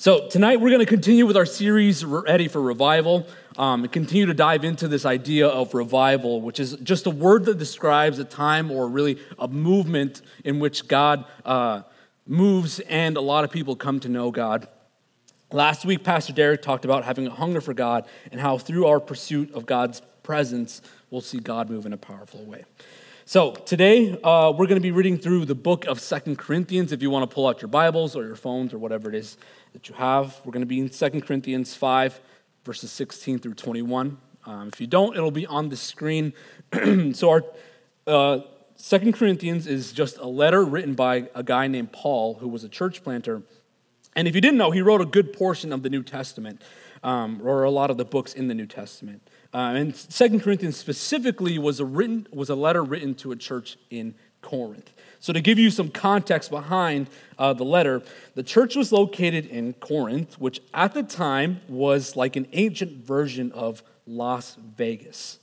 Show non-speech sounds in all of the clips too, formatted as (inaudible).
So, tonight we're going to continue with our series, Ready for Revival, um, and continue to dive into this idea of revival, which is just a word that describes a time or really a movement in which God uh, moves and a lot of people come to know God. Last week, Pastor Derek talked about having a hunger for God and how through our pursuit of God's presence, we'll see God move in a powerful way. So today uh, we're going to be reading through the book of Second Corinthians. If you want to pull out your Bibles or your phones or whatever it is that you have, we're going to be in Second Corinthians 5, verses 16 through 21. Um, if you don't, it'll be on the screen. (clears throat) so our uh, Second Corinthians is just a letter written by a guy named Paul, who was a church planter. And if you didn't know, he wrote a good portion of the New Testament, um, or a lot of the books in the New Testament. Uh, and Second Corinthians specifically was a, written, was a letter written to a church in Corinth. So, to give you some context behind uh, the letter, the church was located in Corinth, which at the time was like an ancient version of Las Vegas.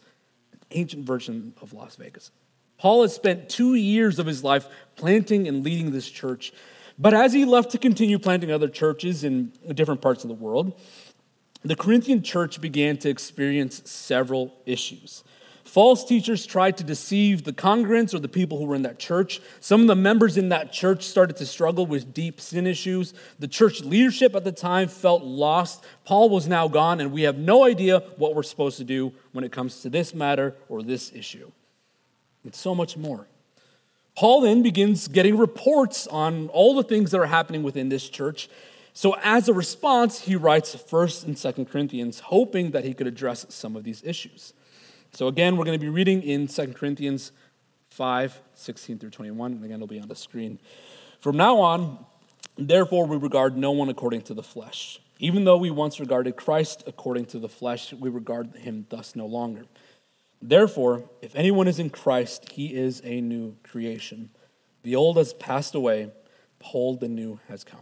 An ancient version of Las Vegas. Paul has spent two years of his life planting and leading this church. But as he left to continue planting other churches in different parts of the world, the Corinthian church began to experience several issues. False teachers tried to deceive the congregants or the people who were in that church. Some of the members in that church started to struggle with deep sin issues. The church leadership at the time felt lost. Paul was now gone, and we have no idea what we're supposed to do when it comes to this matter or this issue. It's so much more. Paul then begins getting reports on all the things that are happening within this church, so, as a response, he writes 1st and 2nd Corinthians, hoping that he could address some of these issues. So, again, we're going to be reading in 2 Corinthians 5 16 through 21. And again, it'll be on the screen. From now on, therefore, we regard no one according to the flesh. Even though we once regarded Christ according to the flesh, we regard him thus no longer. Therefore, if anyone is in Christ, he is a new creation. The old has passed away, behold, the new has come.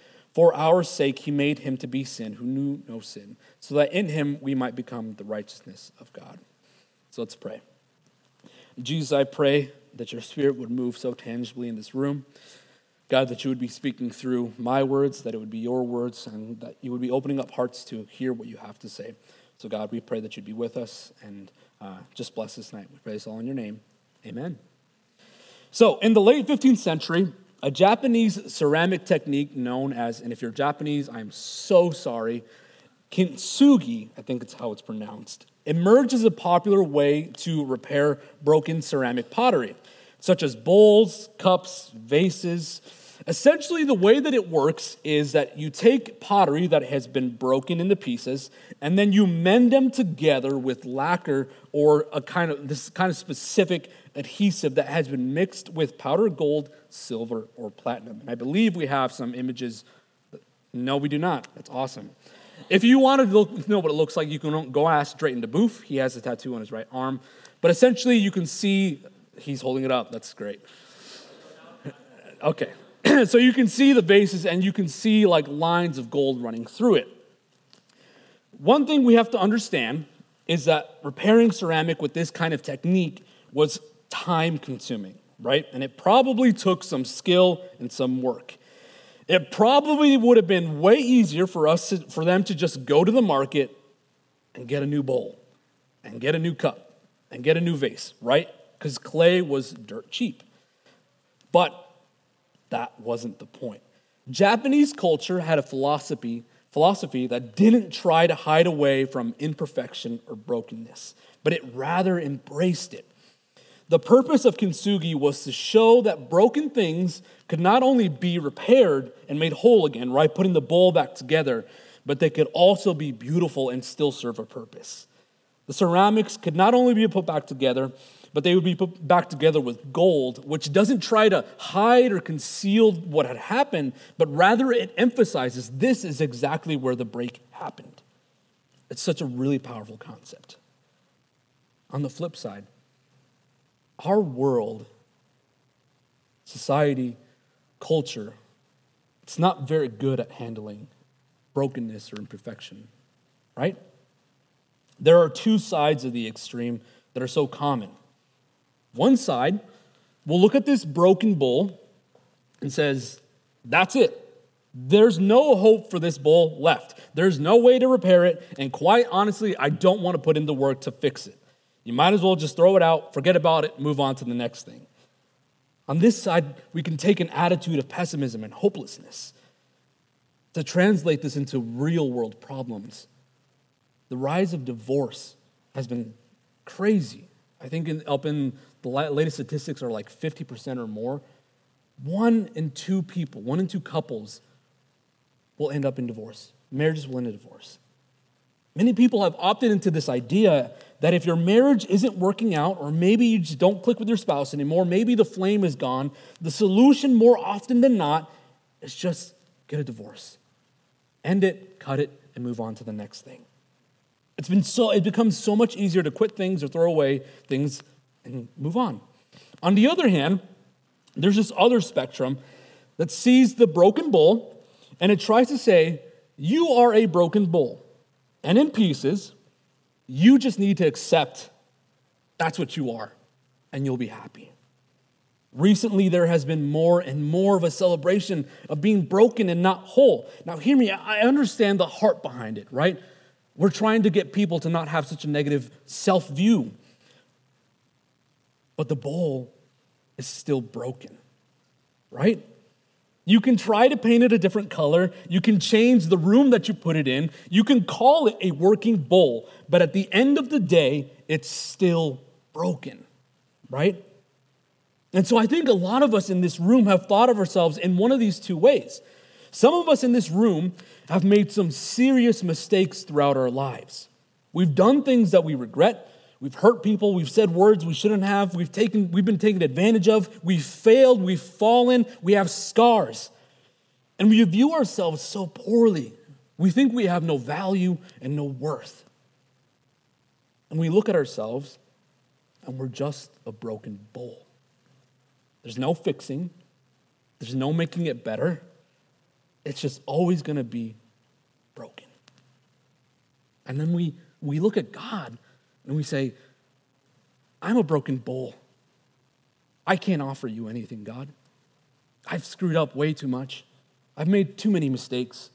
For our sake, he made him to be sin who knew no sin, so that in him we might become the righteousness of God. So let's pray. Jesus, I pray that your spirit would move so tangibly in this room. God, that you would be speaking through my words, that it would be your words, and that you would be opening up hearts to hear what you have to say. So, God, we pray that you'd be with us and uh, just bless this night. We pray this all in your name. Amen. So, in the late 15th century, a Japanese ceramic technique known as, and if you're Japanese, I'm so sorry, kintsugi, I think it's how it's pronounced, emerged as a popular way to repair broken ceramic pottery, such as bowls, cups, vases. Essentially, the way that it works is that you take pottery that has been broken into pieces and then you mend them together with lacquer or a kind of this kind of specific adhesive that has been mixed with powdered gold, silver, or platinum. And I believe we have some images. No, we do not. That's awesome. If you want to know what it looks like, you can go ask Drayton DeBoof. He has a tattoo on his right arm. But essentially, you can see he's holding it up. That's great. (laughs) Okay. (clears throat) so you can see the bases and you can see like lines of gold running through it. One thing we have to understand is that repairing ceramic with this kind of technique was time consuming, right? And it probably took some skill and some work. It probably would have been way easier for us to, for them to just go to the market and get a new bowl and get a new cup and get a new vase, right? Because clay was dirt cheap. But that wasn't the point. Japanese culture had a philosophy philosophy that didn't try to hide away from imperfection or brokenness, but it rather embraced it. The purpose of kintsugi was to show that broken things could not only be repaired and made whole again, right, putting the bowl back together, but they could also be beautiful and still serve a purpose. The ceramics could not only be put back together, but they would be put back together with gold, which doesn't try to hide or conceal what had happened, but rather it emphasizes this is exactly where the break happened. It's such a really powerful concept. On the flip side, our world, society, culture, it's not very good at handling brokenness or imperfection, right? There are two sides of the extreme that are so common. One side will look at this broken bull and says, That's it. There's no hope for this bull left. There's no way to repair it. And quite honestly, I don't want to put in the work to fix it. You might as well just throw it out, forget about it, move on to the next thing. On this side, we can take an attitude of pessimism and hopelessness to translate this into real world problems. The rise of divorce has been crazy. I think in, up in the latest statistics are like 50% or more. One in two people, one in two couples will end up in divorce. Marriages will end in divorce. Many people have opted into this idea that if your marriage isn't working out, or maybe you just don't click with your spouse anymore, maybe the flame is gone, the solution more often than not is just get a divorce. End it, cut it, and move on to the next thing. It's been so it becomes so much easier to quit things or throw away things and move on. On the other hand, there's this other spectrum that sees the broken bull and it tries to say, You are a broken bull and in pieces you just need to accept that's what you are, and you'll be happy. Recently, there has been more and more of a celebration of being broken and not whole. Now, hear me, I understand the heart behind it, right? We're trying to get people to not have such a negative self view. But the bowl is still broken, right? You can try to paint it a different color. You can change the room that you put it in. You can call it a working bowl. But at the end of the day, it's still broken, right? And so I think a lot of us in this room have thought of ourselves in one of these two ways. Some of us in this room have made some serious mistakes throughout our lives. We've done things that we regret. We've hurt people. We've said words we shouldn't have. We've, taken, we've been taken advantage of. We've failed. We've fallen. We have scars. And we view ourselves so poorly. We think we have no value and no worth. And we look at ourselves and we're just a broken bowl. There's no fixing, there's no making it better. It's just always going to be broken. And then we, we look at God and we say, I'm a broken bowl. I can't offer you anything, God. I've screwed up way too much. I've made too many mistakes.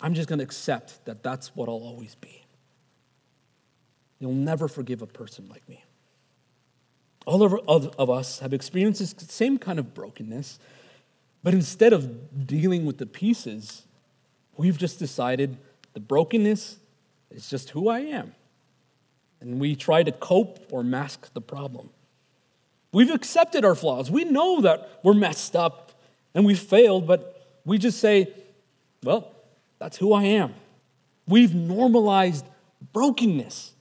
I'm just going to accept that that's what I'll always be. You'll never forgive a person like me. All of, of us have experienced this same kind of brokenness, but instead of dealing with the pieces, we've just decided the brokenness is just who I am and we try to cope or mask the problem. We've accepted our flaws. We know that we're messed up and we failed, but we just say, well, that's who I am. We've normalized brokenness.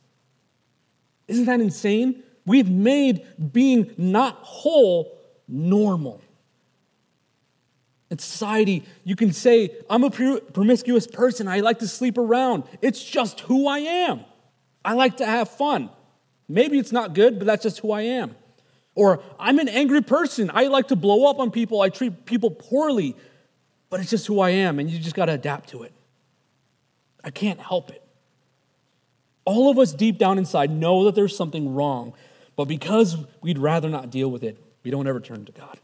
Isn't that insane? We've made being not whole normal. In society, you can say, I'm a promiscuous person. I like to sleep around. It's just who I am. I like to have fun. Maybe it's not good, but that's just who I am. Or I'm an angry person. I like to blow up on people. I treat people poorly, but it's just who I am, and you just got to adapt to it. I can't help it. All of us deep down inside know that there's something wrong, but because we'd rather not deal with it, we don't ever turn to God.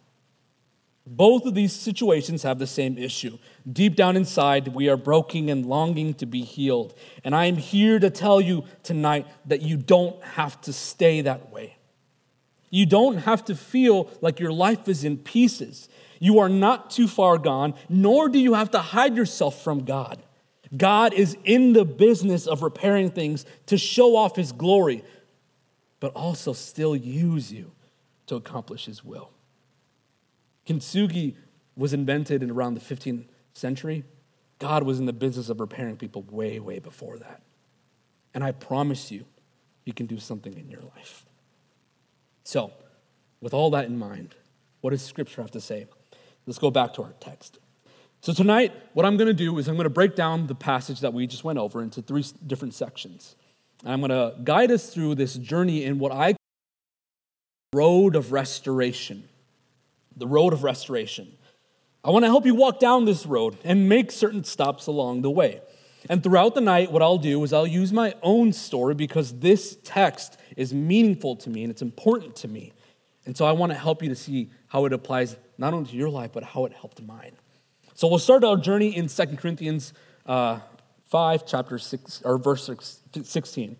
Both of these situations have the same issue. Deep down inside, we are broken and longing to be healed. And I am here to tell you tonight that you don't have to stay that way. You don't have to feel like your life is in pieces. You are not too far gone, nor do you have to hide yourself from God. God is in the business of repairing things to show off his glory, but also still use you to accomplish his will. Kintsugi was invented in around the 15th century. God was in the business of repairing people way, way before that. And I promise you, He can do something in your life. So, with all that in mind, what does Scripture have to say? Let's go back to our text. So, tonight, what I'm going to do is I'm going to break down the passage that we just went over into three different sections. And I'm going to guide us through this journey in what I call the road of restoration. The road of restoration. I want to help you walk down this road and make certain stops along the way. And throughout the night, what I'll do is I'll use my own story because this text is meaningful to me and it's important to me. And so I want to help you to see how it applies not only to your life, but how it helped mine. So we'll start our journey in 2 Corinthians uh, 5, chapter 6, or verse 16.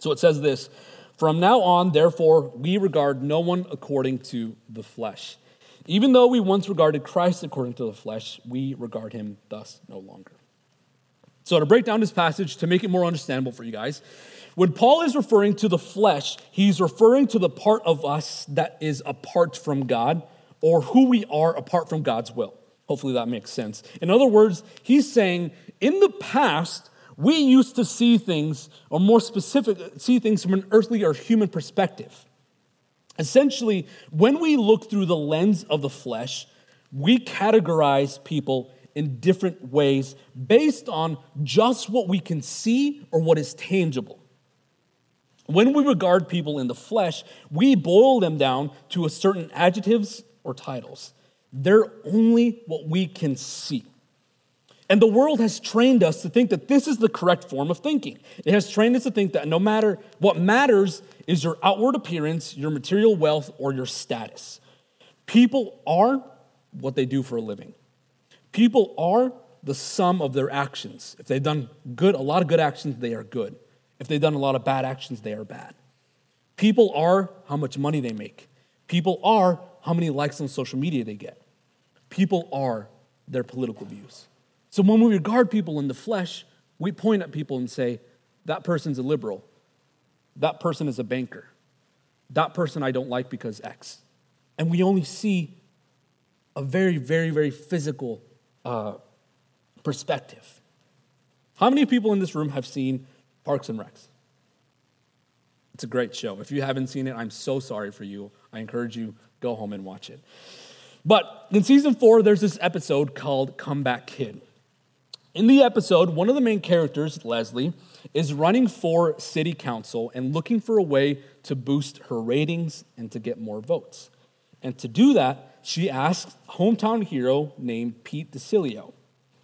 So it says this From now on, therefore, we regard no one according to the flesh. Even though we once regarded Christ according to the flesh, we regard him thus no longer. So, to break down this passage, to make it more understandable for you guys, when Paul is referring to the flesh, he's referring to the part of us that is apart from God or who we are apart from God's will. Hopefully that makes sense. In other words, he's saying in the past, we used to see things, or more specific, see things from an earthly or human perspective. Essentially, when we look through the lens of the flesh, we categorize people in different ways based on just what we can see or what is tangible. When we regard people in the flesh, we boil them down to a certain adjectives or titles. They're only what we can see. And the world has trained us to think that this is the correct form of thinking. It has trained us to think that no matter what matters is your outward appearance, your material wealth, or your status. People are what they do for a living. People are the sum of their actions. If they've done good, a lot of good actions, they are good. If they've done a lot of bad actions, they are bad. People are how much money they make. People are how many likes on social media they get. People are their political views. So when we regard people in the flesh, we point at people and say, that person's a liberal. That person is a banker. That person I don't like because X. And we only see a very, very, very physical uh, perspective. How many people in this room have seen Parks and Recs? It's a great show. If you haven't seen it, I'm so sorry for you. I encourage you go home and watch it. But in season 4 there's this episode called Comeback Kid. In the episode, one of the main characters, Leslie, is running for city council and looking for a way to boost her ratings and to get more votes. And to do that, she asks hometown hero named Pete Disellio,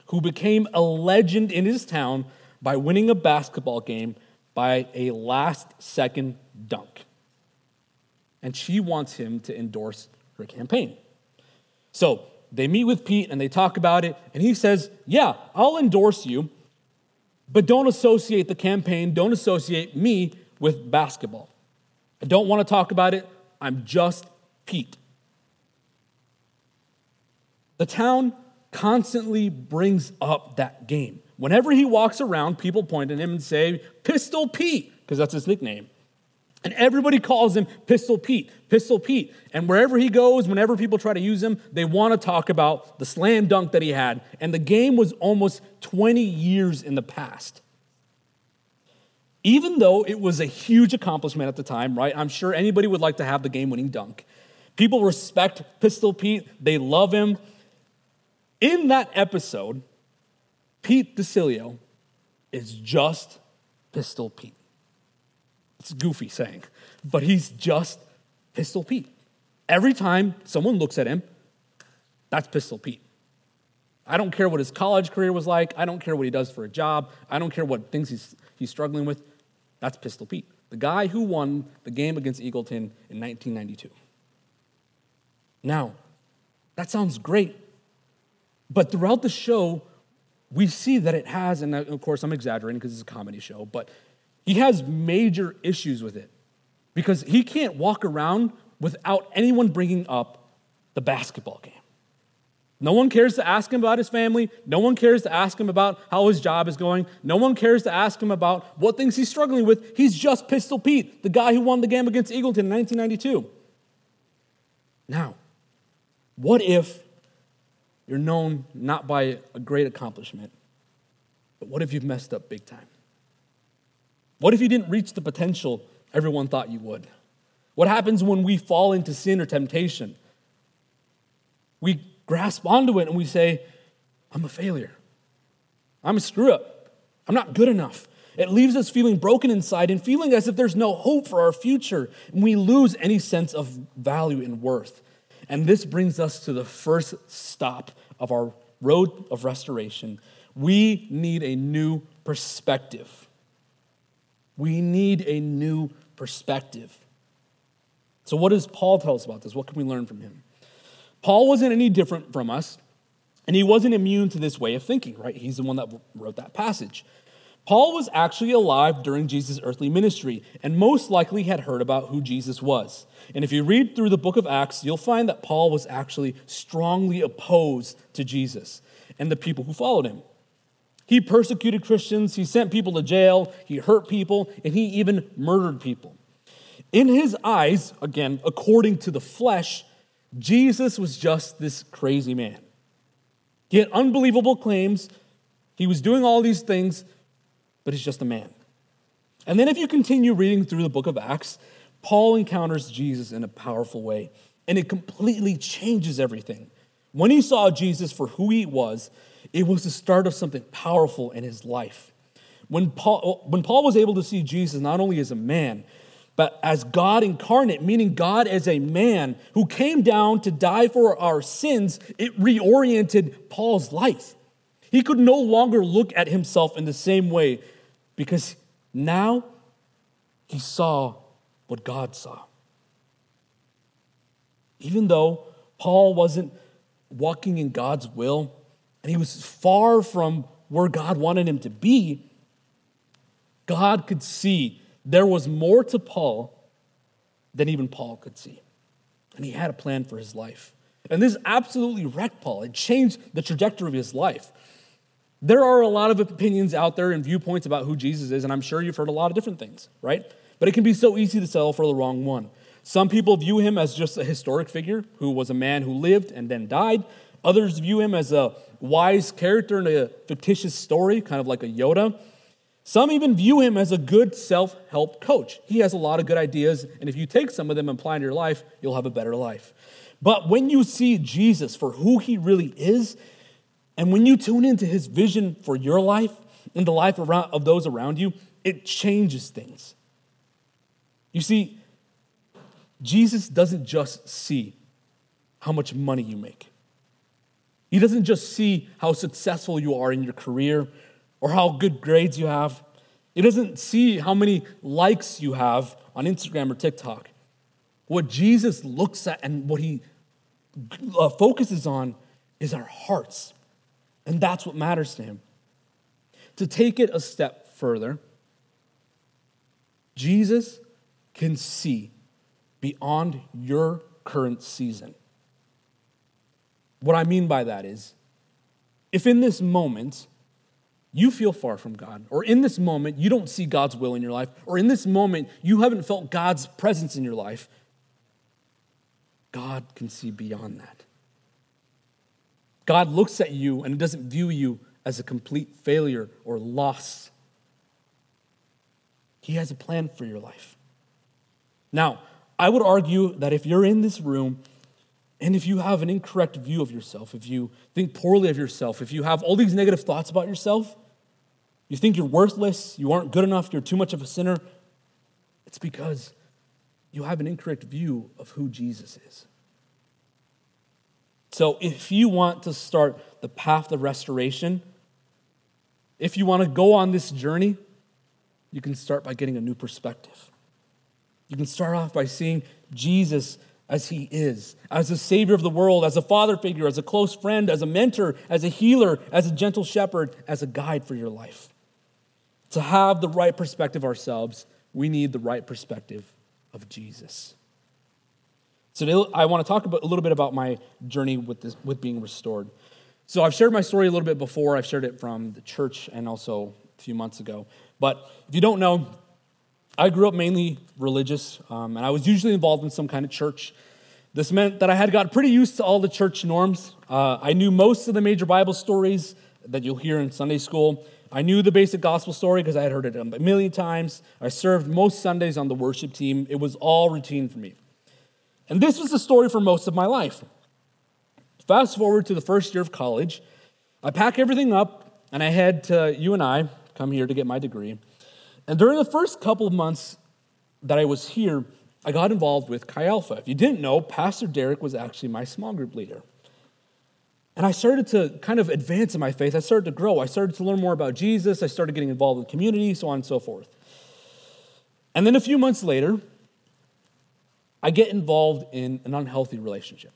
who became a legend in his town by winning a basketball game by a last second dunk. And she wants him to endorse her campaign. So they meet with Pete and they talk about it, and he says, Yeah, I'll endorse you, but don't associate the campaign, don't associate me with basketball. I don't want to talk about it. I'm just Pete. The town constantly brings up that game. Whenever he walks around, people point at him and say, Pistol Pete, because that's his nickname. And everybody calls him Pistol Pete, Pistol Pete. And wherever he goes, whenever people try to use him, they want to talk about the slam dunk that he had. And the game was almost 20 years in the past. Even though it was a huge accomplishment at the time, right? I'm sure anybody would like to have the game winning dunk. People respect Pistol Pete, they love him. In that episode, Pete Disellio is just Pistol Pete. It's goofy saying, but he's just Pistol Pete. Every time someone looks at him, that's Pistol Pete. I don't care what his college career was like. I don't care what he does for a job. I don't care what things he's, he's struggling with. That's Pistol Pete, the guy who won the game against Eagleton in 1992. Now, that sounds great. But throughout the show, we see that it has, and of course I'm exaggerating because it's a comedy show, but he has major issues with it because he can't walk around without anyone bringing up the basketball game. No one cares to ask him about his family. No one cares to ask him about how his job is going. No one cares to ask him about what things he's struggling with. He's just Pistol Pete, the guy who won the game against Eagleton in 1992. Now, what if you're known not by a great accomplishment, but what if you've messed up big time? What if you didn't reach the potential everyone thought you would? What happens when we fall into sin or temptation? We grasp onto it and we say, I'm a failure. I'm a screw up. I'm not good enough. It leaves us feeling broken inside and feeling as if there's no hope for our future. And we lose any sense of value and worth. And this brings us to the first stop of our road of restoration. We need a new perspective. We need a new perspective. So, what does Paul tell us about this? What can we learn from him? Paul wasn't any different from us, and he wasn't immune to this way of thinking, right? He's the one that wrote that passage. Paul was actually alive during Jesus' earthly ministry and most likely had heard about who Jesus was. And if you read through the book of Acts, you'll find that Paul was actually strongly opposed to Jesus and the people who followed him. He persecuted Christians, he sent people to jail, he hurt people, and he even murdered people. In his eyes, again, according to the flesh, Jesus was just this crazy man. He had unbelievable claims, he was doing all these things, but he's just a man. And then if you continue reading through the book of Acts, Paul encounters Jesus in a powerful way, and it completely changes everything. When he saw Jesus for who he was, it was the start of something powerful in his life. When Paul, when Paul was able to see Jesus not only as a man, but as God incarnate, meaning God as a man who came down to die for our sins, it reoriented Paul's life. He could no longer look at himself in the same way because now he saw what God saw. Even though Paul wasn't walking in God's will and he was far from where God wanted him to be, God could see there was more to Paul than even Paul could see. And he had a plan for his life. And this absolutely wrecked Paul. It changed the trajectory of his life. There are a lot of opinions out there and viewpoints about who Jesus is, and I'm sure you've heard a lot of different things, right? But it can be so easy to settle for the wrong one. Some people view him as just a historic figure who was a man who lived and then died. Others view him as a wise character in a fictitious story, kind of like a Yoda. Some even view him as a good self help coach. He has a lot of good ideas, and if you take some of them and apply in your life, you'll have a better life. But when you see Jesus for who he really is, and when you tune into his vision for your life and the life of those around you, it changes things. You see, Jesus doesn't just see how much money you make. He doesn't just see how successful you are in your career or how good grades you have. He doesn't see how many likes you have on Instagram or TikTok. What Jesus looks at and what he uh, focuses on is our hearts. And that's what matters to him. To take it a step further, Jesus can see beyond your current season. What I mean by that is, if in this moment you feel far from God, or in this moment you don't see God's will in your life, or in this moment you haven't felt God's presence in your life, God can see beyond that. God looks at you and doesn't view you as a complete failure or loss. He has a plan for your life. Now, I would argue that if you're in this room and if you have an incorrect view of yourself, if you think poorly of yourself, if you have all these negative thoughts about yourself, you think you're worthless, you aren't good enough, you're too much of a sinner, it's because you have an incorrect view of who Jesus is. So if you want to start the path of restoration, if you want to go on this journey, you can start by getting a new perspective. You can start off by seeing Jesus as he is, as a savior of the world, as a father figure, as a close friend, as a mentor, as a healer, as a gentle shepherd, as a guide for your life. To have the right perspective ourselves, we need the right perspective of Jesus. So today, I want to talk about, a little bit about my journey with, this, with being restored. So I've shared my story a little bit before. I've shared it from the church and also a few months ago. But if you don't know, I grew up mainly religious, um, and I was usually involved in some kind of church. This meant that I had got pretty used to all the church norms. Uh, I knew most of the major Bible stories that you'll hear in Sunday school. I knew the basic gospel story because I had heard it a million times. I served most Sundays on the worship team. It was all routine for me. And this was the story for most of my life. Fast forward to the first year of college, I pack everything up and I head to UNI, come here to get my degree. And during the first couple of months that I was here, I got involved with Chi Alpha. If you didn't know, Pastor Derek was actually my small group leader. And I started to kind of advance in my faith. I started to grow. I started to learn more about Jesus. I started getting involved with the community, so on and so forth. And then a few months later, I get involved in an unhealthy relationship.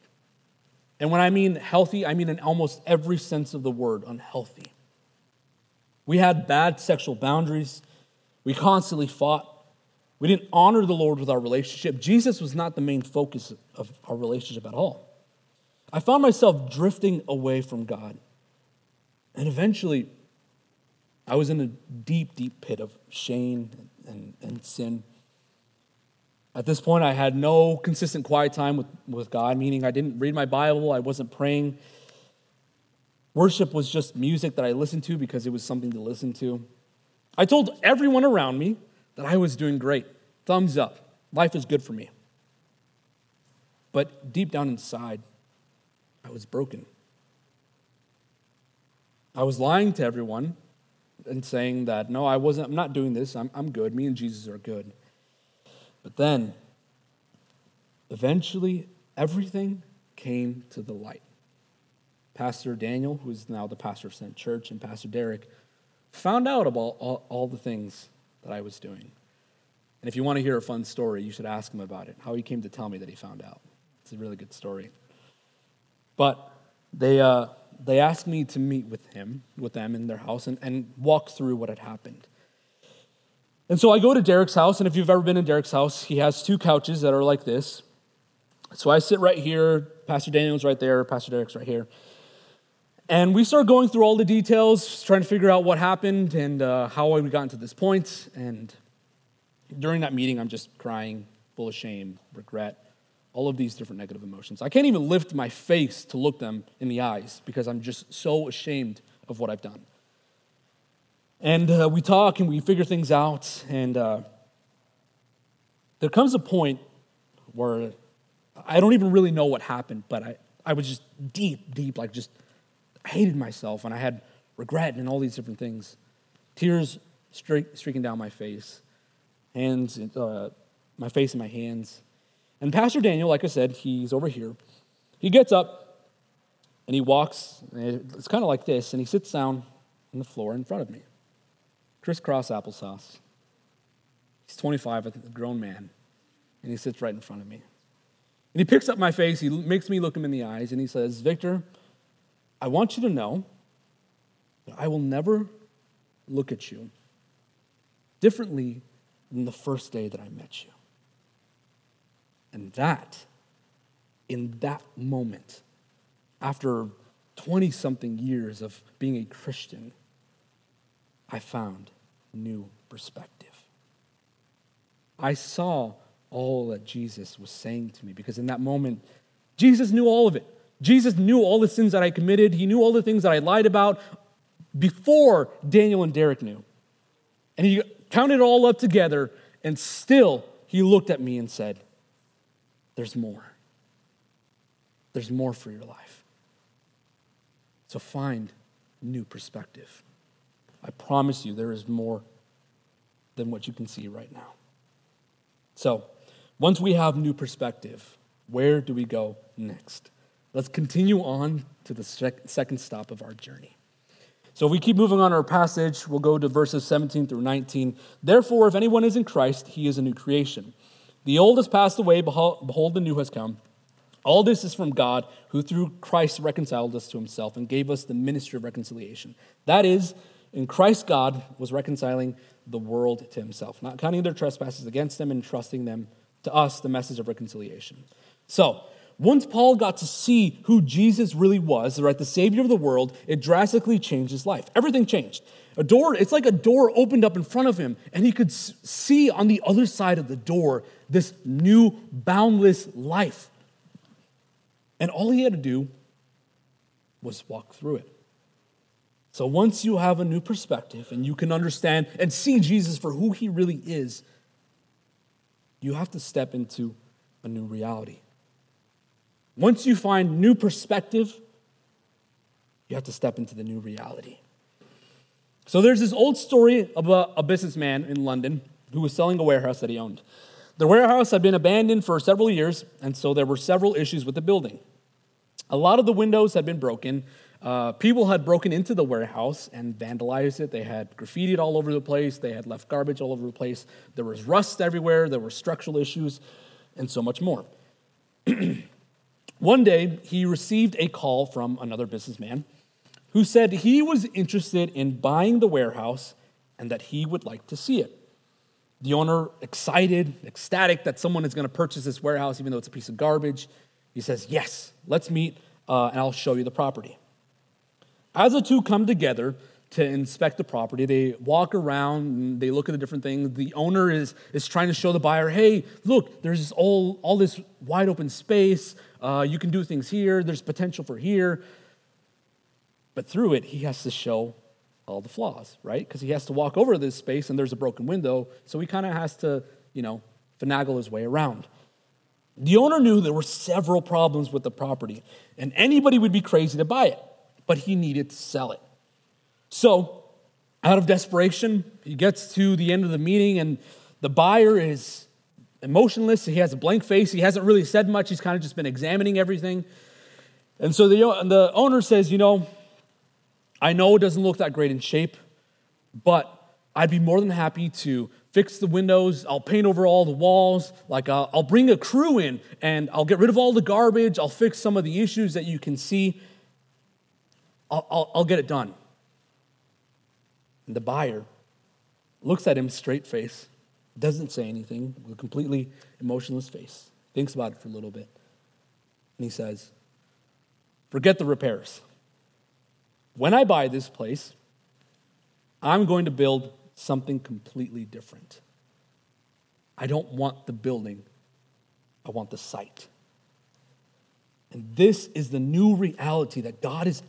And when I mean healthy, I mean in almost every sense of the word unhealthy. We had bad sexual boundaries. We constantly fought. We didn't honor the Lord with our relationship. Jesus was not the main focus of our relationship at all. I found myself drifting away from God. And eventually, I was in a deep, deep pit of shame and, and sin. At this point, I had no consistent quiet time with, with God, meaning I didn't read my Bible, I wasn't praying. Worship was just music that I listened to because it was something to listen to. I told everyone around me that I was doing great. Thumbs up. Life is good for me. But deep down inside, I was broken. I was lying to everyone and saying that, no, I wasn't, I'm not doing this. I'm, I'm good. Me and Jesus are good. But then, eventually, everything came to the light. Pastor Daniel, who is now the pastor of St. Church, and Pastor Derek found out about all, all, the things that I was doing. And if you want to hear a fun story, you should ask him about it, how he came to tell me that he found out. It's a really good story. But they, uh, they asked me to meet with him, with them in their house, and, and walk through what had happened. And so I go to Derek's house, and if you've ever been in Derek's house, he has two couches that are like this. So I sit right here, Pastor Daniel's right there, Pastor Derek's right here. And we start going through all the details, trying to figure out what happened and uh, how we got to this point. And during that meeting, I'm just crying, full of shame, regret all of these different negative emotions. I can't even lift my face to look them in the eyes because I'm just so ashamed of what I've done. And uh, we talk and we figure things out, and uh, there comes a point where I don't even really know what happened, but I, I was just deep, deep, like just hated myself, and I had regret and all these different things. Tears streaking down my face, hands, uh, my face in my hands. And Pastor Daniel, like I said, he's over here. He gets up and he walks, and it's kind of like this, and he sits down on the floor in front of me. Crisscross applesauce. He's 25, I think, a grown man, and he sits right in front of me. And he picks up my face, he makes me look him in the eyes, and he says, Victor, I want you to know that I will never look at you differently than the first day that I met you. And that, in that moment, after 20 something years of being a Christian, I found new perspective. I saw all that Jesus was saying to me because in that moment, Jesus knew all of it. Jesus knew all the sins that I committed. He knew all the things that I lied about before Daniel and Derek knew. And he counted it all up together, and still he looked at me and said, there's more. There's more for your life. So find new perspective. I promise you, there is more than what you can see right now. So, once we have new perspective, where do we go next? Let's continue on to the sec- second stop of our journey. So, if we keep moving on our passage, we'll go to verses 17 through 19. Therefore, if anyone is in Christ, he is a new creation. The old has passed away, behold, the new has come. All this is from God, who through Christ reconciled us to himself and gave us the ministry of reconciliation. That is, in Christ, God was reconciling the world to himself, not counting their trespasses against them and trusting them to us the message of reconciliation. So, once Paul got to see who Jesus really was, right, the Savior of the world, it drastically changed his life. Everything changed. A door, it's like a door opened up in front of him, and he could see on the other side of the door this new, boundless life. And all he had to do was walk through it. So once you have a new perspective and you can understand and see Jesus for who he really is, you have to step into a new reality. Once you find new perspective, you have to step into the new reality. So there's this old story about a businessman in London who was selling a warehouse that he owned. The warehouse had been abandoned for several years, and so there were several issues with the building. A lot of the windows had been broken. Uh, people had broken into the warehouse and vandalized it. They had graffitied all over the place. They had left garbage all over the place. There was rust everywhere. There were structural issues, and so much more. (clears throat) One day, he received a call from another businessman who said he was interested in buying the warehouse and that he would like to see it. The owner, excited, ecstatic that someone is going to purchase this warehouse, even though it's a piece of garbage, he says, Yes, let's meet uh, and I'll show you the property. As the two come together to inspect the property, they walk around and they look at the different things. The owner is, is trying to show the buyer, hey, look, there's all, all this wide open space. Uh, you can do things here, there's potential for here. But through it, he has to show all the flaws, right? Because he has to walk over this space and there's a broken window, so he kind of has to, you know, finagle his way around. The owner knew there were several problems with the property, and anybody would be crazy to buy it, but he needed to sell it. So, out of desperation, he gets to the end of the meeting, and the buyer is emotionless. He has a blank face. He hasn't really said much. He's kind of just been examining everything. And so the, the owner says, You know, I know it doesn't look that great in shape, but I'd be more than happy to fix the windows. I'll paint over all the walls. Like, I'll, I'll bring a crew in and I'll get rid of all the garbage. I'll fix some of the issues that you can see. I'll, I'll, I'll get it done. And the buyer looks at him straight face, doesn't say anything, with a completely emotionless face, thinks about it for a little bit. And he says, Forget the repairs. When I buy this place, I'm going to build something completely different. I don't want the building, I want the site. And this is the new reality that God is,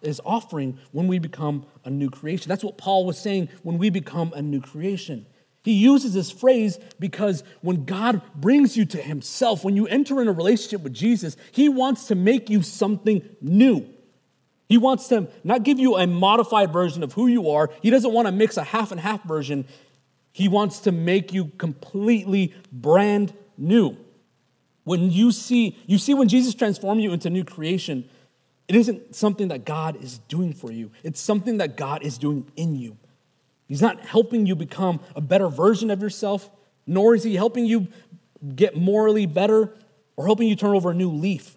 is offering when we become a new creation. That's what Paul was saying when we become a new creation. He uses this phrase because when God brings you to Himself, when you enter in a relationship with Jesus, He wants to make you something new. He wants to not give you a modified version of who you are. He doesn't want to mix a half and half version. He wants to make you completely brand new. When you see, you see when Jesus transformed you into new creation, it isn't something that God is doing for you. It's something that God is doing in you. He's not helping you become a better version of yourself, nor is he helping you get morally better or helping you turn over a new leaf.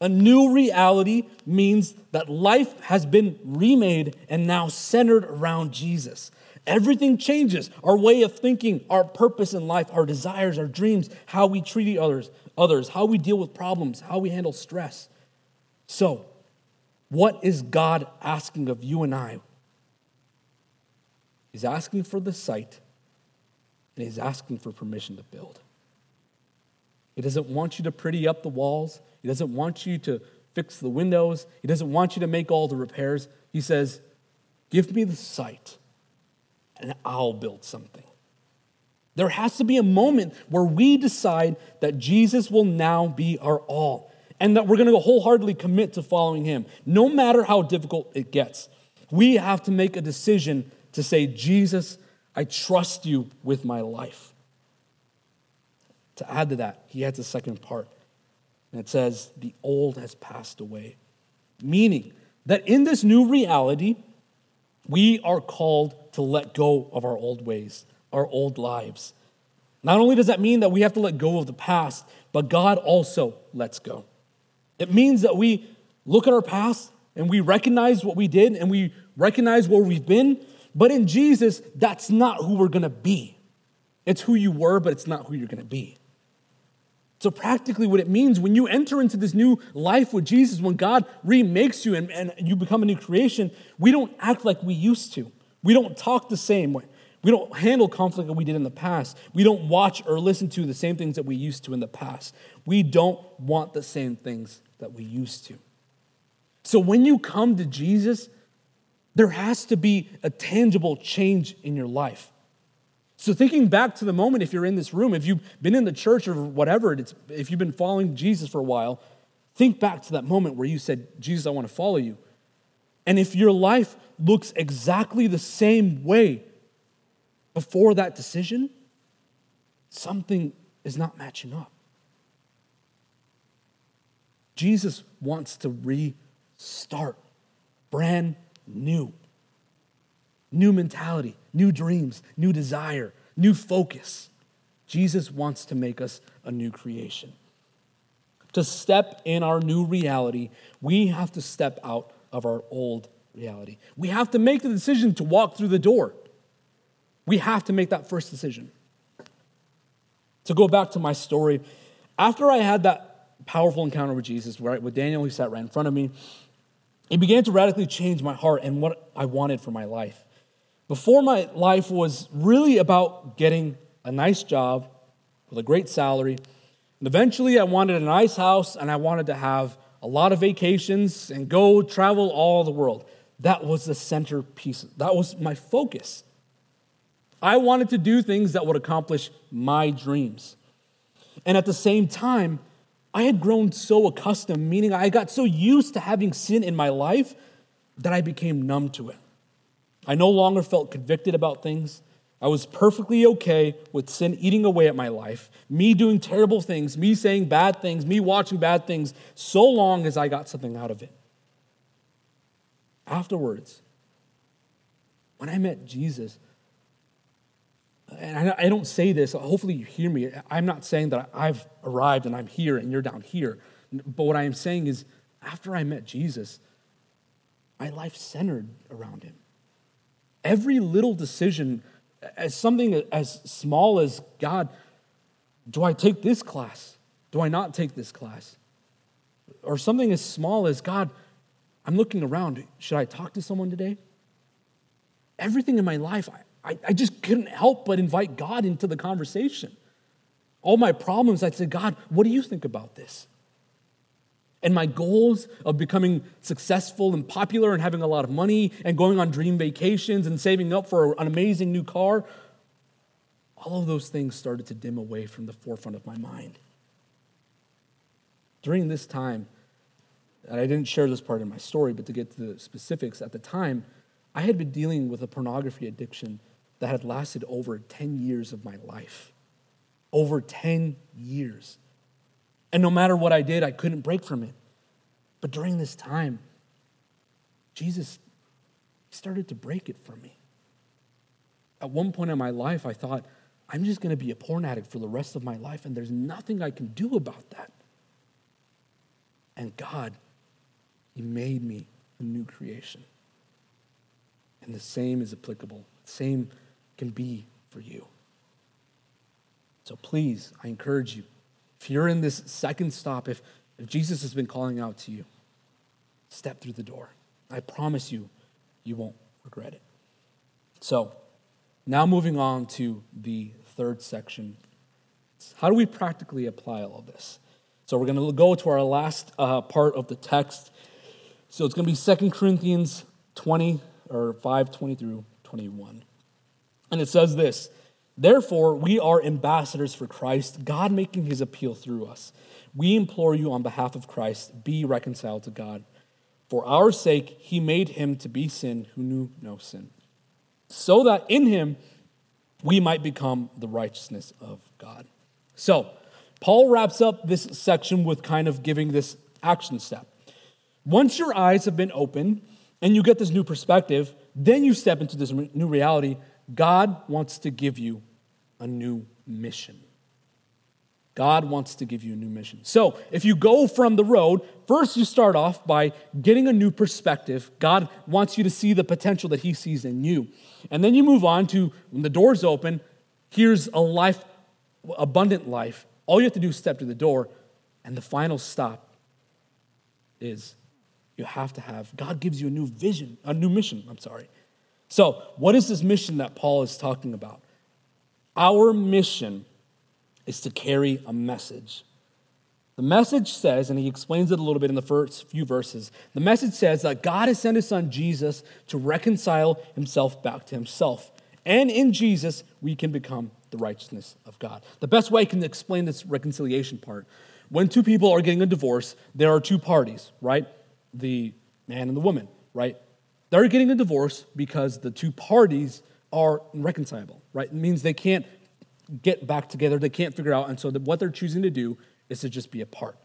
A new reality means that life has been remade and now centered around Jesus. Everything changes. Our way of thinking, our purpose in life, our desires, our dreams, how we treat others, others, how we deal with problems, how we handle stress. So, what is God asking of you and I? He's asking for the site, and he's asking for permission to build. He doesn't want you to pretty up the walls. He doesn't want you to fix the windows. He doesn't want you to make all the repairs. He says, Give me the site and I'll build something. There has to be a moment where we decide that Jesus will now be our all and that we're going to wholeheartedly commit to following him, no matter how difficult it gets. We have to make a decision to say, Jesus, I trust you with my life. To add to that, he adds a second part. And it says, the old has passed away. Meaning that in this new reality, we are called to let go of our old ways, our old lives. Not only does that mean that we have to let go of the past, but God also lets go. It means that we look at our past and we recognize what we did and we recognize where we've been, but in Jesus, that's not who we're gonna be. It's who you were, but it's not who you're gonna be. So, practically, what it means when you enter into this new life with Jesus, when God remakes you and, and you become a new creation, we don't act like we used to. We don't talk the same way. We don't handle conflict that we did in the past. We don't watch or listen to the same things that we used to in the past. We don't want the same things that we used to. So, when you come to Jesus, there has to be a tangible change in your life. So, thinking back to the moment, if you're in this room, if you've been in the church or whatever, it's, if you've been following Jesus for a while, think back to that moment where you said, Jesus, I want to follow you. And if your life looks exactly the same way before that decision, something is not matching up. Jesus wants to restart, brand new. New mentality, new dreams, new desire, new focus. Jesus wants to make us a new creation. To step in our new reality, we have to step out of our old reality. We have to make the decision to walk through the door. We have to make that first decision. To go back to my story, after I had that powerful encounter with Jesus, right, with Daniel, he sat right in front of me, it began to radically change my heart and what I wanted for my life. Before my life was really about getting a nice job with a great salary. And eventually, I wanted a nice house and I wanted to have a lot of vacations and go travel all the world. That was the centerpiece. That was my focus. I wanted to do things that would accomplish my dreams. And at the same time, I had grown so accustomed, meaning I got so used to having sin in my life that I became numb to it. I no longer felt convicted about things. I was perfectly okay with sin eating away at my life, me doing terrible things, me saying bad things, me watching bad things, so long as I got something out of it. Afterwards, when I met Jesus, and I don't say this, hopefully you hear me. I'm not saying that I've arrived and I'm here and you're down here. But what I am saying is, after I met Jesus, my life centered around him. Every little decision, as something as small as God, do I take this class? Do I not take this class? Or something as small as God, I'm looking around. Should I talk to someone today? Everything in my life, I, I, I just couldn't help but invite God into the conversation. All my problems, I'd say, God, what do you think about this? and my goals of becoming successful and popular and having a lot of money and going on dream vacations and saving up for an amazing new car, all of those things started to dim away from the forefront of my mind. During this time, and I didn't share this part in my story, but to get to the specifics, at the time, I had been dealing with a pornography addiction that had lasted over 10 years of my life. Over 10 years. And no matter what I did, I couldn't break from it. But during this time, Jesus started to break it for me. At one point in my life, I thought, I'm just going to be a porn addict for the rest of my life, and there's nothing I can do about that. And God, He made me a new creation. And the same is applicable, same can be for you. So please, I encourage you if you're in this second stop, if, if Jesus has been calling out to you, step through the door. I promise you, you won't regret it. So, now moving on to the third section. How do we practically apply all of this? So, we're going to go to our last uh, part of the text. So, it's going to be Second Corinthians 20 or 5 20 through 21. And it says this Therefore, we are ambassadors for Christ, God making his appeal through us. We implore you on behalf of Christ, be reconciled to God. For our sake, he made him to be sin who knew no sin, so that in him we might become the righteousness of God. So, Paul wraps up this section with kind of giving this action step. Once your eyes have been opened and you get this new perspective, then you step into this new reality God wants to give you a new mission. God wants to give you a new mission. So, if you go from the road, first you start off by getting a new perspective. God wants you to see the potential that He sees in you. And then you move on to when the door's open, here's a life, abundant life. All you have to do is step to the door, and the final stop is you have to have, God gives you a new vision, a new mission, I'm sorry. So, what is this mission that Paul is talking about? Our mission is to carry a message. The message says, and he explains it a little bit in the first few verses, the message says that God has sent his son Jesus to reconcile himself back to himself. And in Jesus, we can become the righteousness of God. The best way I can explain this reconciliation part when two people are getting a divorce, there are two parties, right? The man and the woman, right? They're getting a divorce because the two parties are irreconcilable, right? It means they can't get back together, they can't figure out, and so what they're choosing to do is to just be apart.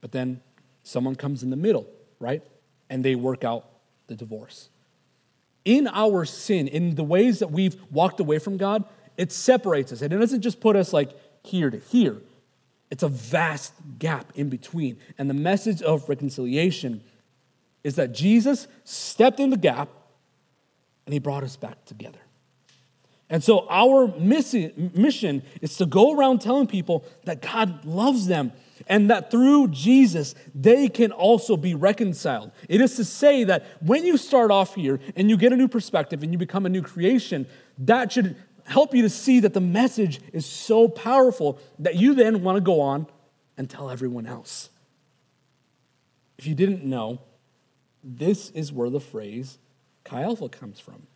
But then someone comes in the middle, right? And they work out the divorce. In our sin, in the ways that we've walked away from God, it separates us. And it doesn't just put us like here to here, it's a vast gap in between. And the message of reconciliation is that Jesus stepped in the gap and he brought us back together. And so our mission is to go around telling people that God loves them and that through Jesus, they can also be reconciled. It is to say that when you start off here and you get a new perspective and you become a new creation, that should help you to see that the message is so powerful that you then want to go on and tell everyone else. If you didn't know, this is where the phrase Chi Alpha comes from.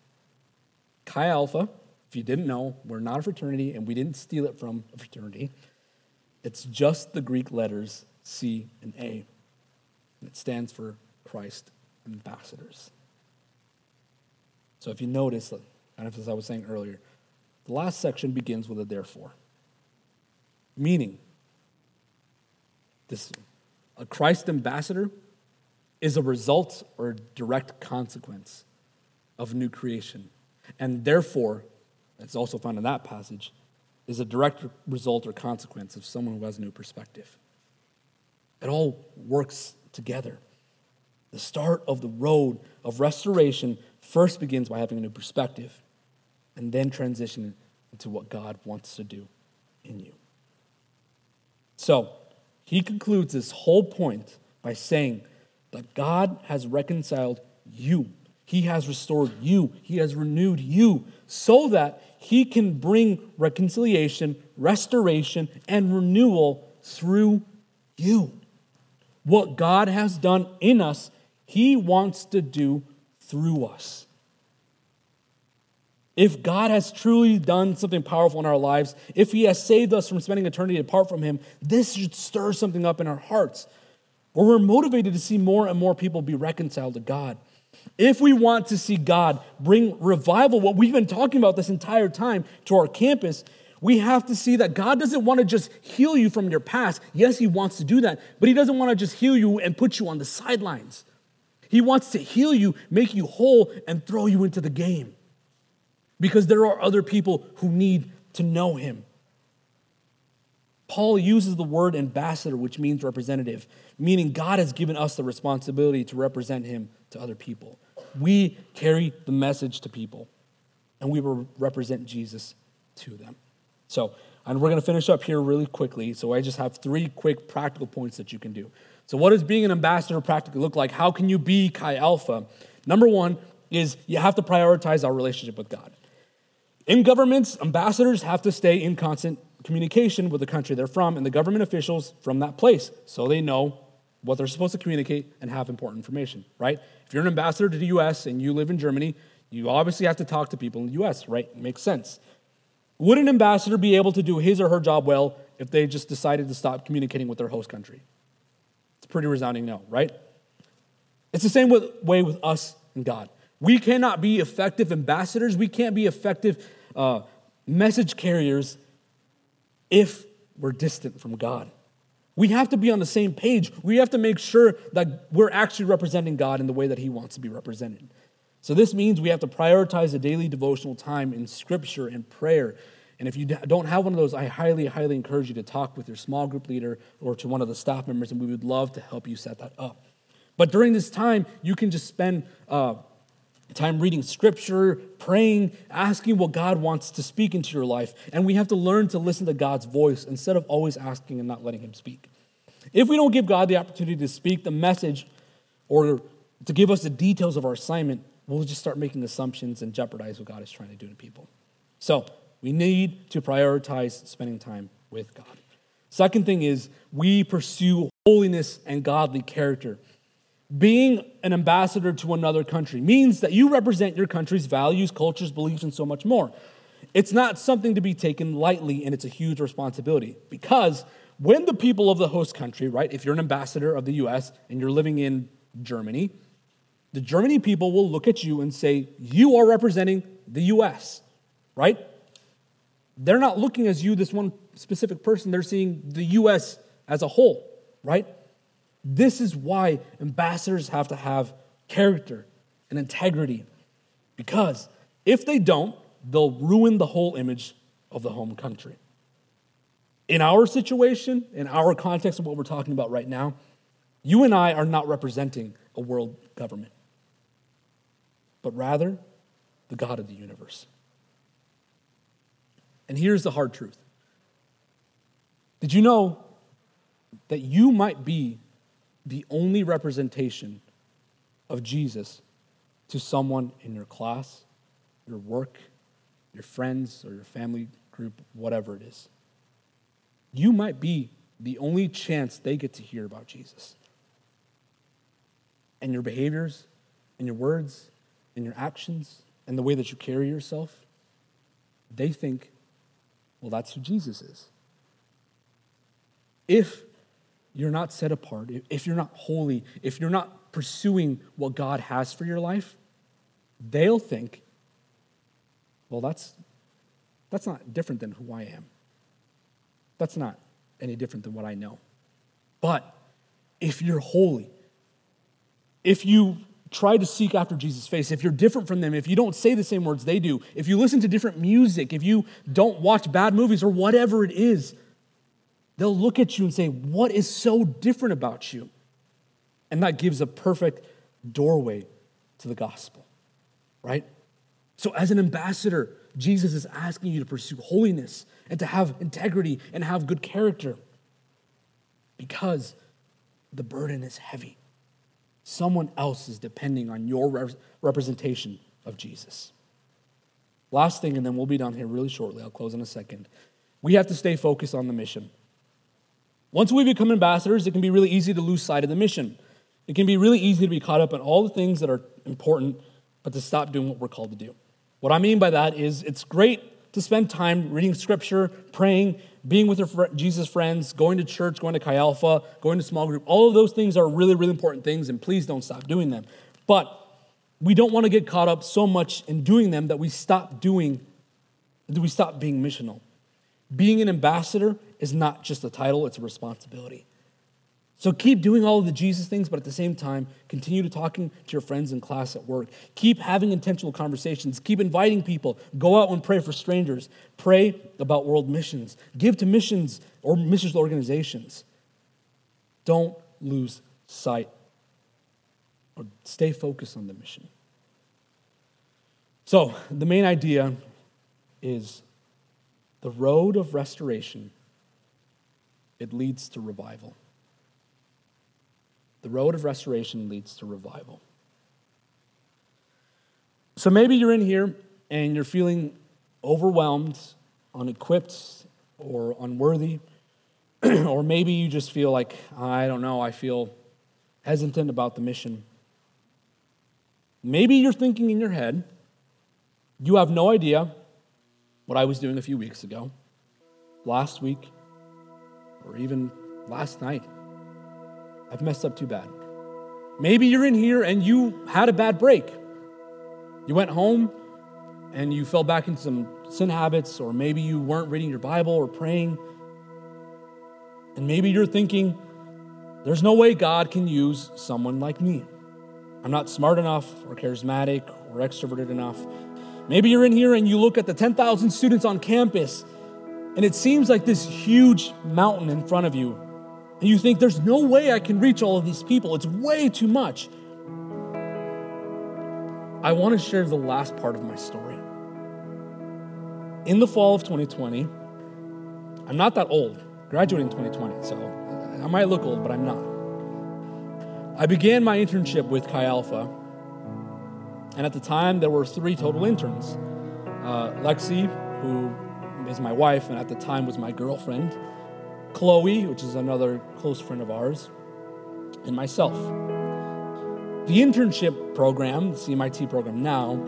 Chi Alpha, if you didn't know, we're not a fraternity and we didn't steal it from a fraternity. It's just the Greek letters C and A. And it stands for Christ ambassadors. So if you notice, kind of as I was saying earlier, the last section begins with a therefore. Meaning, this a Christ ambassador is a result or a direct consequence of new creation. And therefore, it's also found in that passage, is a direct result or consequence of someone who has a new perspective. It all works together. The start of the road of restoration first begins by having a new perspective and then transition into what God wants to do in you. So, he concludes this whole point by saying that God has reconciled you. He has restored you. He has renewed you so that he can bring reconciliation, restoration, and renewal through you. What God has done in us, He wants to do through us. If God has truly done something powerful in our lives, if He has saved us from spending eternity apart from Him, this should stir something up in our hearts where we're motivated to see more and more people be reconciled to God. If we want to see God bring revival, what we've been talking about this entire time to our campus, we have to see that God doesn't want to just heal you from your past. Yes, He wants to do that, but He doesn't want to just heal you and put you on the sidelines. He wants to heal you, make you whole, and throw you into the game because there are other people who need to know Him. Paul uses the word ambassador, which means representative, meaning God has given us the responsibility to represent Him to other people. We carry the message to people, and we represent Jesus to them. So, and we're going to finish up here really quickly. So, I just have three quick practical points that you can do. So, what does being an ambassador practically look like? How can you be Chi Alpha? Number one is you have to prioritize our relationship with God. In governments, ambassadors have to stay in constant communication with the country they're from and the government officials from that place so they know what they're supposed to communicate and have important information, right? If you're an ambassador to the US and you live in Germany, you obviously have to talk to people in the US, right? Makes sense. Would an ambassador be able to do his or her job well if they just decided to stop communicating with their host country? It's pretty resounding no, right? It's the same with, way with us and God. We cannot be effective ambassadors, we can't be effective uh, message carriers if we're distant from God. We have to be on the same page. We have to make sure that we're actually representing God in the way that He wants to be represented. So, this means we have to prioritize a daily devotional time in scripture and prayer. And if you don't have one of those, I highly, highly encourage you to talk with your small group leader or to one of the staff members, and we would love to help you set that up. But during this time, you can just spend uh, time reading scripture, praying, asking what God wants to speak into your life. And we have to learn to listen to God's voice instead of always asking and not letting Him speak. If we don't give God the opportunity to speak the message or to give us the details of our assignment, we'll just start making assumptions and jeopardize what God is trying to do to people. So we need to prioritize spending time with God. Second thing is we pursue holiness and godly character. Being an ambassador to another country means that you represent your country's values, cultures, beliefs, and so much more. It's not something to be taken lightly, and it's a huge responsibility because when the people of the host country, right, if you're an ambassador of the US and you're living in Germany, the Germany people will look at you and say, You are representing the US, right? They're not looking as you, this one specific person, they're seeing the US as a whole, right? This is why ambassadors have to have character and integrity. Because if they don't, they'll ruin the whole image of the home country. In our situation, in our context of what we're talking about right now, you and I are not representing a world government, but rather the God of the universe. And here's the hard truth Did you know that you might be the only representation of Jesus to someone in your class, your work, your friends, or your family group, whatever it is? You might be the only chance they get to hear about Jesus and your behaviors and your words and your actions and the way that you carry yourself, they think, well, that's who Jesus is. If you're not set apart, if you're not holy, if you're not pursuing what God has for your life, they'll think, well, that's, that's not different than who I am. That's not any different than what I know. But if you're holy, if you try to seek after Jesus' face, if you're different from them, if you don't say the same words they do, if you listen to different music, if you don't watch bad movies or whatever it is, they'll look at you and say, What is so different about you? And that gives a perfect doorway to the gospel, right? So, as an ambassador, Jesus is asking you to pursue holiness and to have integrity and have good character because the burden is heavy. Someone else is depending on your representation of Jesus. Last thing, and then we'll be done here really shortly. I'll close in a second. We have to stay focused on the mission. Once we become ambassadors, it can be really easy to lose sight of the mission. It can be really easy to be caught up in all the things that are important, but to stop doing what we're called to do. What I mean by that is it's great to spend time reading scripture, praying, being with your Jesus friends, going to church, going to Chi Alpha, going to small group, all of those things are really, really important things, and please don't stop doing them. But we don't want to get caught up so much in doing them that we stop doing, that we stop being missional. Being an ambassador is not just a title, it's a responsibility. So keep doing all of the Jesus things, but at the same time, continue to talking to your friends in class at work. Keep having intentional conversations. Keep inviting people. Go out and pray for strangers. Pray about world missions. Give to missions or missions organizations. Don't lose sight or stay focused on the mission. So, the main idea is the road of restoration it leads to revival. The road of restoration leads to revival. So maybe you're in here and you're feeling overwhelmed, unequipped, or unworthy. (clears throat) or maybe you just feel like, I don't know, I feel hesitant about the mission. Maybe you're thinking in your head, you have no idea what I was doing a few weeks ago, last week, or even last night. I've messed up too bad. Maybe you're in here and you had a bad break. You went home and you fell back into some sin habits, or maybe you weren't reading your Bible or praying. And maybe you're thinking, there's no way God can use someone like me. I'm not smart enough, or charismatic, or extroverted enough. Maybe you're in here and you look at the 10,000 students on campus, and it seems like this huge mountain in front of you and you think, there's no way I can reach all of these people, it's way too much. I want to share the last part of my story. In the fall of 2020, I'm not that old, graduating in 2020, so I might look old, but I'm not. I began my internship with Chi Alpha, and at the time there were three total interns uh, Lexi, who is my wife, and at the time was my girlfriend. Chloe, which is another close friend of ours, and myself. The internship program, the CMIT program now,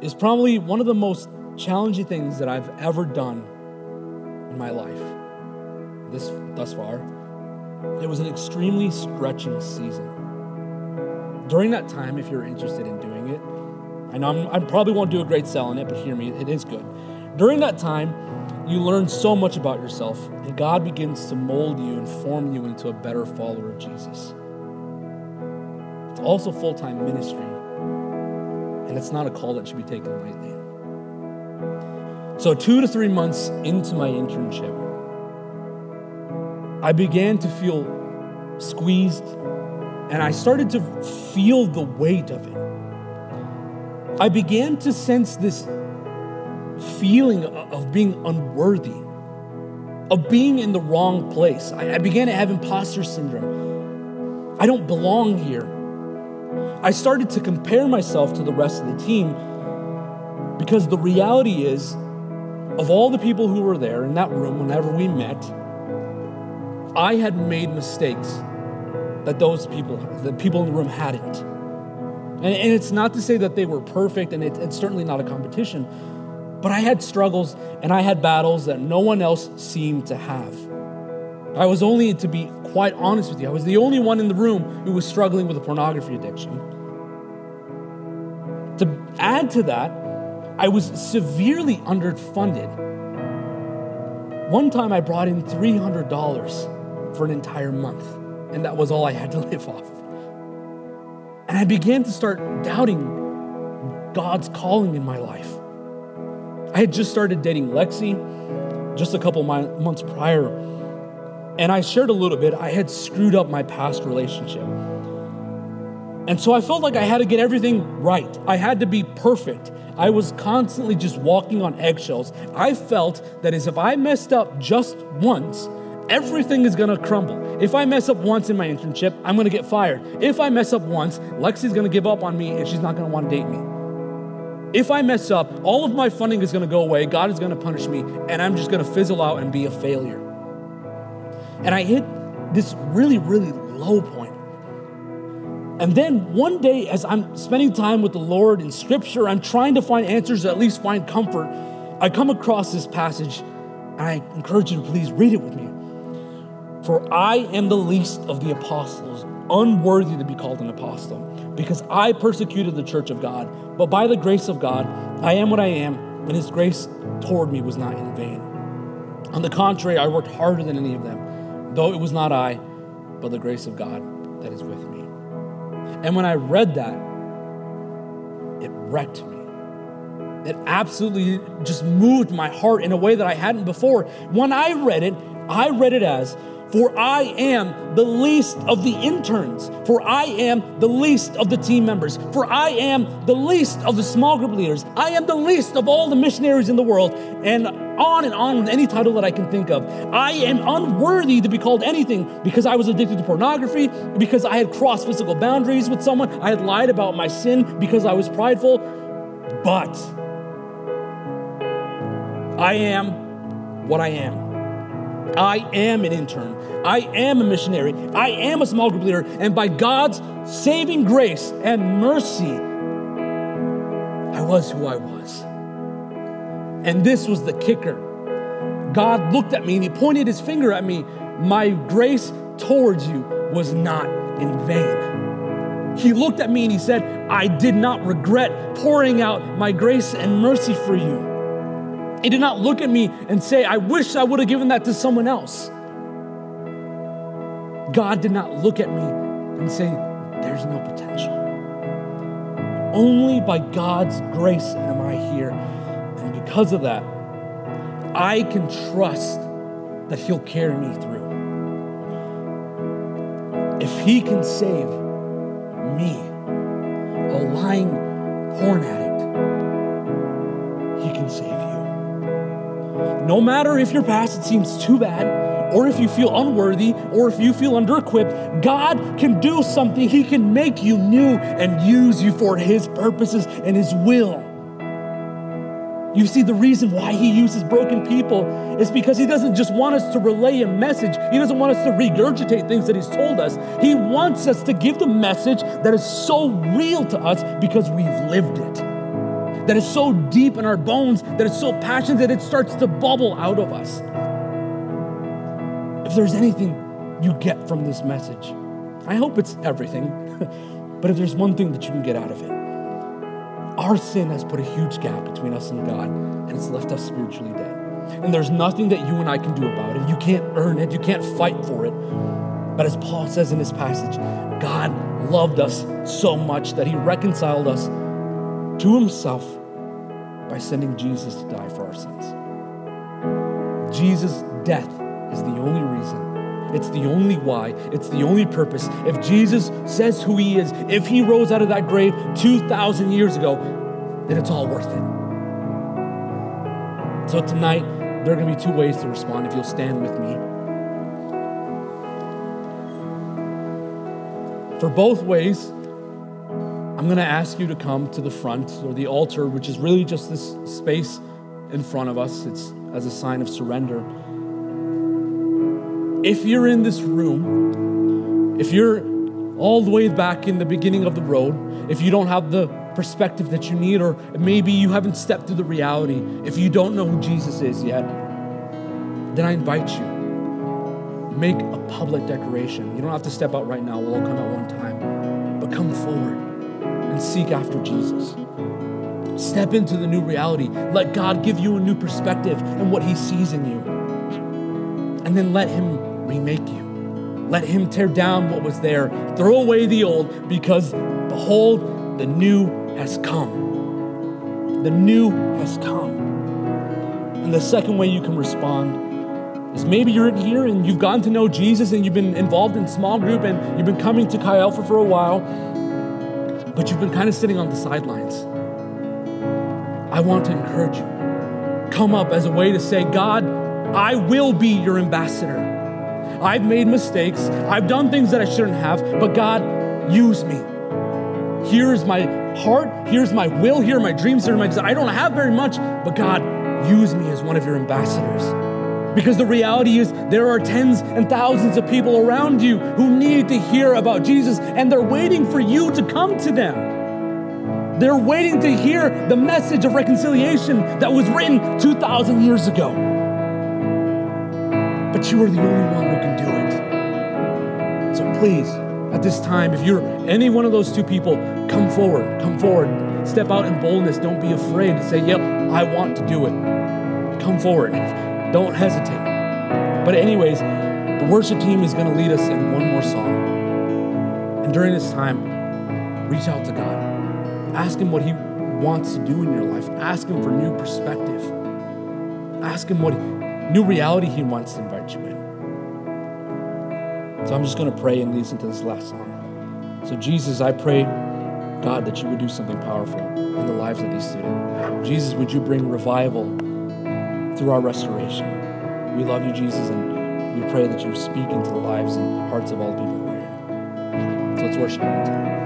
is probably one of the most challenging things that I've ever done in my life. This thus far, it was an extremely stretching season. during that time, if you're interested in doing it, I know I'm, I probably won't do a great sell on it, but hear me, it is good. During that time, you learn so much about yourself, and God begins to mold you and form you into a better follower of Jesus. It's also full time ministry, and it's not a call that should be taken lightly. So, two to three months into my internship, I began to feel squeezed, and I started to feel the weight of it. I began to sense this feeling of being unworthy, of being in the wrong place. I, began to have imposter syndrome. I don't belong here. I started to compare myself to the rest of the team because the reality is, of all the people who were there in that room whenever we met, I had made mistakes that those people, the people in the room hadn't. And, and it's not to say that they were perfect, and it, it's certainly not a competition, but I had struggles and I had battles that no one else seemed to have. I was only, to be quite honest with you, I was the only one in the room who was struggling with a pornography addiction. To add to that, I was severely underfunded. One time I brought in $300 for an entire month, and that was all I had to (laughs) live off. And I began to start doubting God's calling in my life. I had just started dating Lexi just a couple months prior, and I shared a little bit. I had screwed up my past relationship. And so I felt like I had to get everything right. I had to be perfect. I was constantly just walking on eggshells. I felt that as if I messed up just once, everything is gonna crumble. If I mess up once in my internship, I'm gonna get fired. If I mess up once, Lexi's gonna give up on me and she's not gonna wanna date me. If I mess up, all of my funding is going to go away. God is going to punish me, and I'm just going to fizzle out and be a failure. And I hit this really, really low point. And then one day, as I'm spending time with the Lord in Scripture, I'm trying to find answers, at least find comfort. I come across this passage, and I encourage you to please read it with me. For I am the least of the apostles, unworthy to be called an apostle, because I persecuted the church of God. But by the grace of God, I am what I am, and his grace toward me was not in vain. On the contrary, I worked harder than any of them, though it was not I, but the grace of God that is with me. And when I read that, it wrecked me. It absolutely just moved my heart in a way that I hadn't before. When I read it, I read it as for I am the least of the interns. For I am the least of the team members. For I am the least of the small group leaders. I am the least of all the missionaries in the world. And on and on with any title that I can think of. I am unworthy to be called anything because I was addicted to pornography, because I had crossed physical boundaries with someone, I had lied about my sin because I was prideful. But I am what I am. I am an intern. I am a missionary. I am a small group leader. And by God's saving grace and mercy, I was who I was. And this was the kicker. God looked at me and he pointed his finger at me. My grace towards you was not in vain. He looked at me and he said, I did not regret pouring out my grace and mercy for you. He did not look at me and say, I wish I would have given that to someone else. God did not look at me and say, There's no potential. Only by God's grace am I here. And because of that, I can trust that He'll carry me through. If He can save me, a lying porn addict, No matter if your past seems too bad, or if you feel unworthy, or if you feel under equipped, God can do something. He can make you new and use you for His purposes and His will. You see, the reason why He uses broken people is because He doesn't just want us to relay a message, He doesn't want us to regurgitate things that He's told us. He wants us to give the message that is so real to us because we've lived it that is so deep in our bones, that is so passionate that it starts to bubble out of us. If there's anything you get from this message, I hope it's everything. (laughs) But if there's one thing that you can get out of it, our sin has put a huge gap between us and God, and it's left us spiritually dead. And there's nothing that you and I can do about it. You can't earn it, you can't fight for it. But as Paul says in this passage, God loved us so much that he reconciled us to himself by sending Jesus to die for our sins. Jesus' death is the only reason. It's the only why. It's the only purpose. If Jesus says who he is, if he rose out of that grave 2,000 years ago, then it's all worth it. So tonight, there are going to be two ways to respond if you'll stand with me. For both ways, I'm going to ask you to come to the front or the altar, which is really just this space in front of us. It's as a sign of surrender. If you're in this room, if you're all the way back in the beginning of the road, if you don't have the perspective that you need, or maybe you haven't stepped through the reality, if you don't know who Jesus is yet, then I invite you make a public declaration. You don't have to step out right now, we'll all come at one time. But come forward and seek after Jesus. Step into the new reality. Let God give you a new perspective and what He sees in you. And then let Him remake you. Let Him tear down what was there. Throw away the old because behold, the new has come. The new has come. And the second way you can respond is maybe you're in here and you've gotten to know Jesus and you've been involved in small group and you've been coming to Chi Alpha for a while, but you've been kind of sitting on the sidelines. I want to encourage you. Come up as a way to say, God, I will be your ambassador. I've made mistakes. I've done things that I shouldn't have, but God, use me. Here's my heart. Here's my will. Here are my dreams. Here are my desires. I don't have very much, but God, use me as one of your ambassadors. Because the reality is, there are tens and thousands of people around you who need to hear about Jesus, and they're waiting for you to come to them. They're waiting to hear the message of reconciliation that was written 2,000 years ago. But you are the only one who can do it. So please, at this time, if you're any one of those two people, come forward, come forward. Step out in boldness. Don't be afraid to say, Yep, I want to do it. Come forward. Don't hesitate. But, anyways, the worship team is going to lead us in one more song. And during this time, reach out to God. Ask Him what He wants to do in your life. Ask Him for new perspective. Ask Him what new reality He wants to invite you in. So I'm just going to pray and us into this last song. So, Jesus, I pray, God, that you would do something powerful in the lives of these students. Jesus, would you bring revival through our restoration? We love you, Jesus, and we pray that you speak into the lives and hearts of all the people here. So let's worship one more time.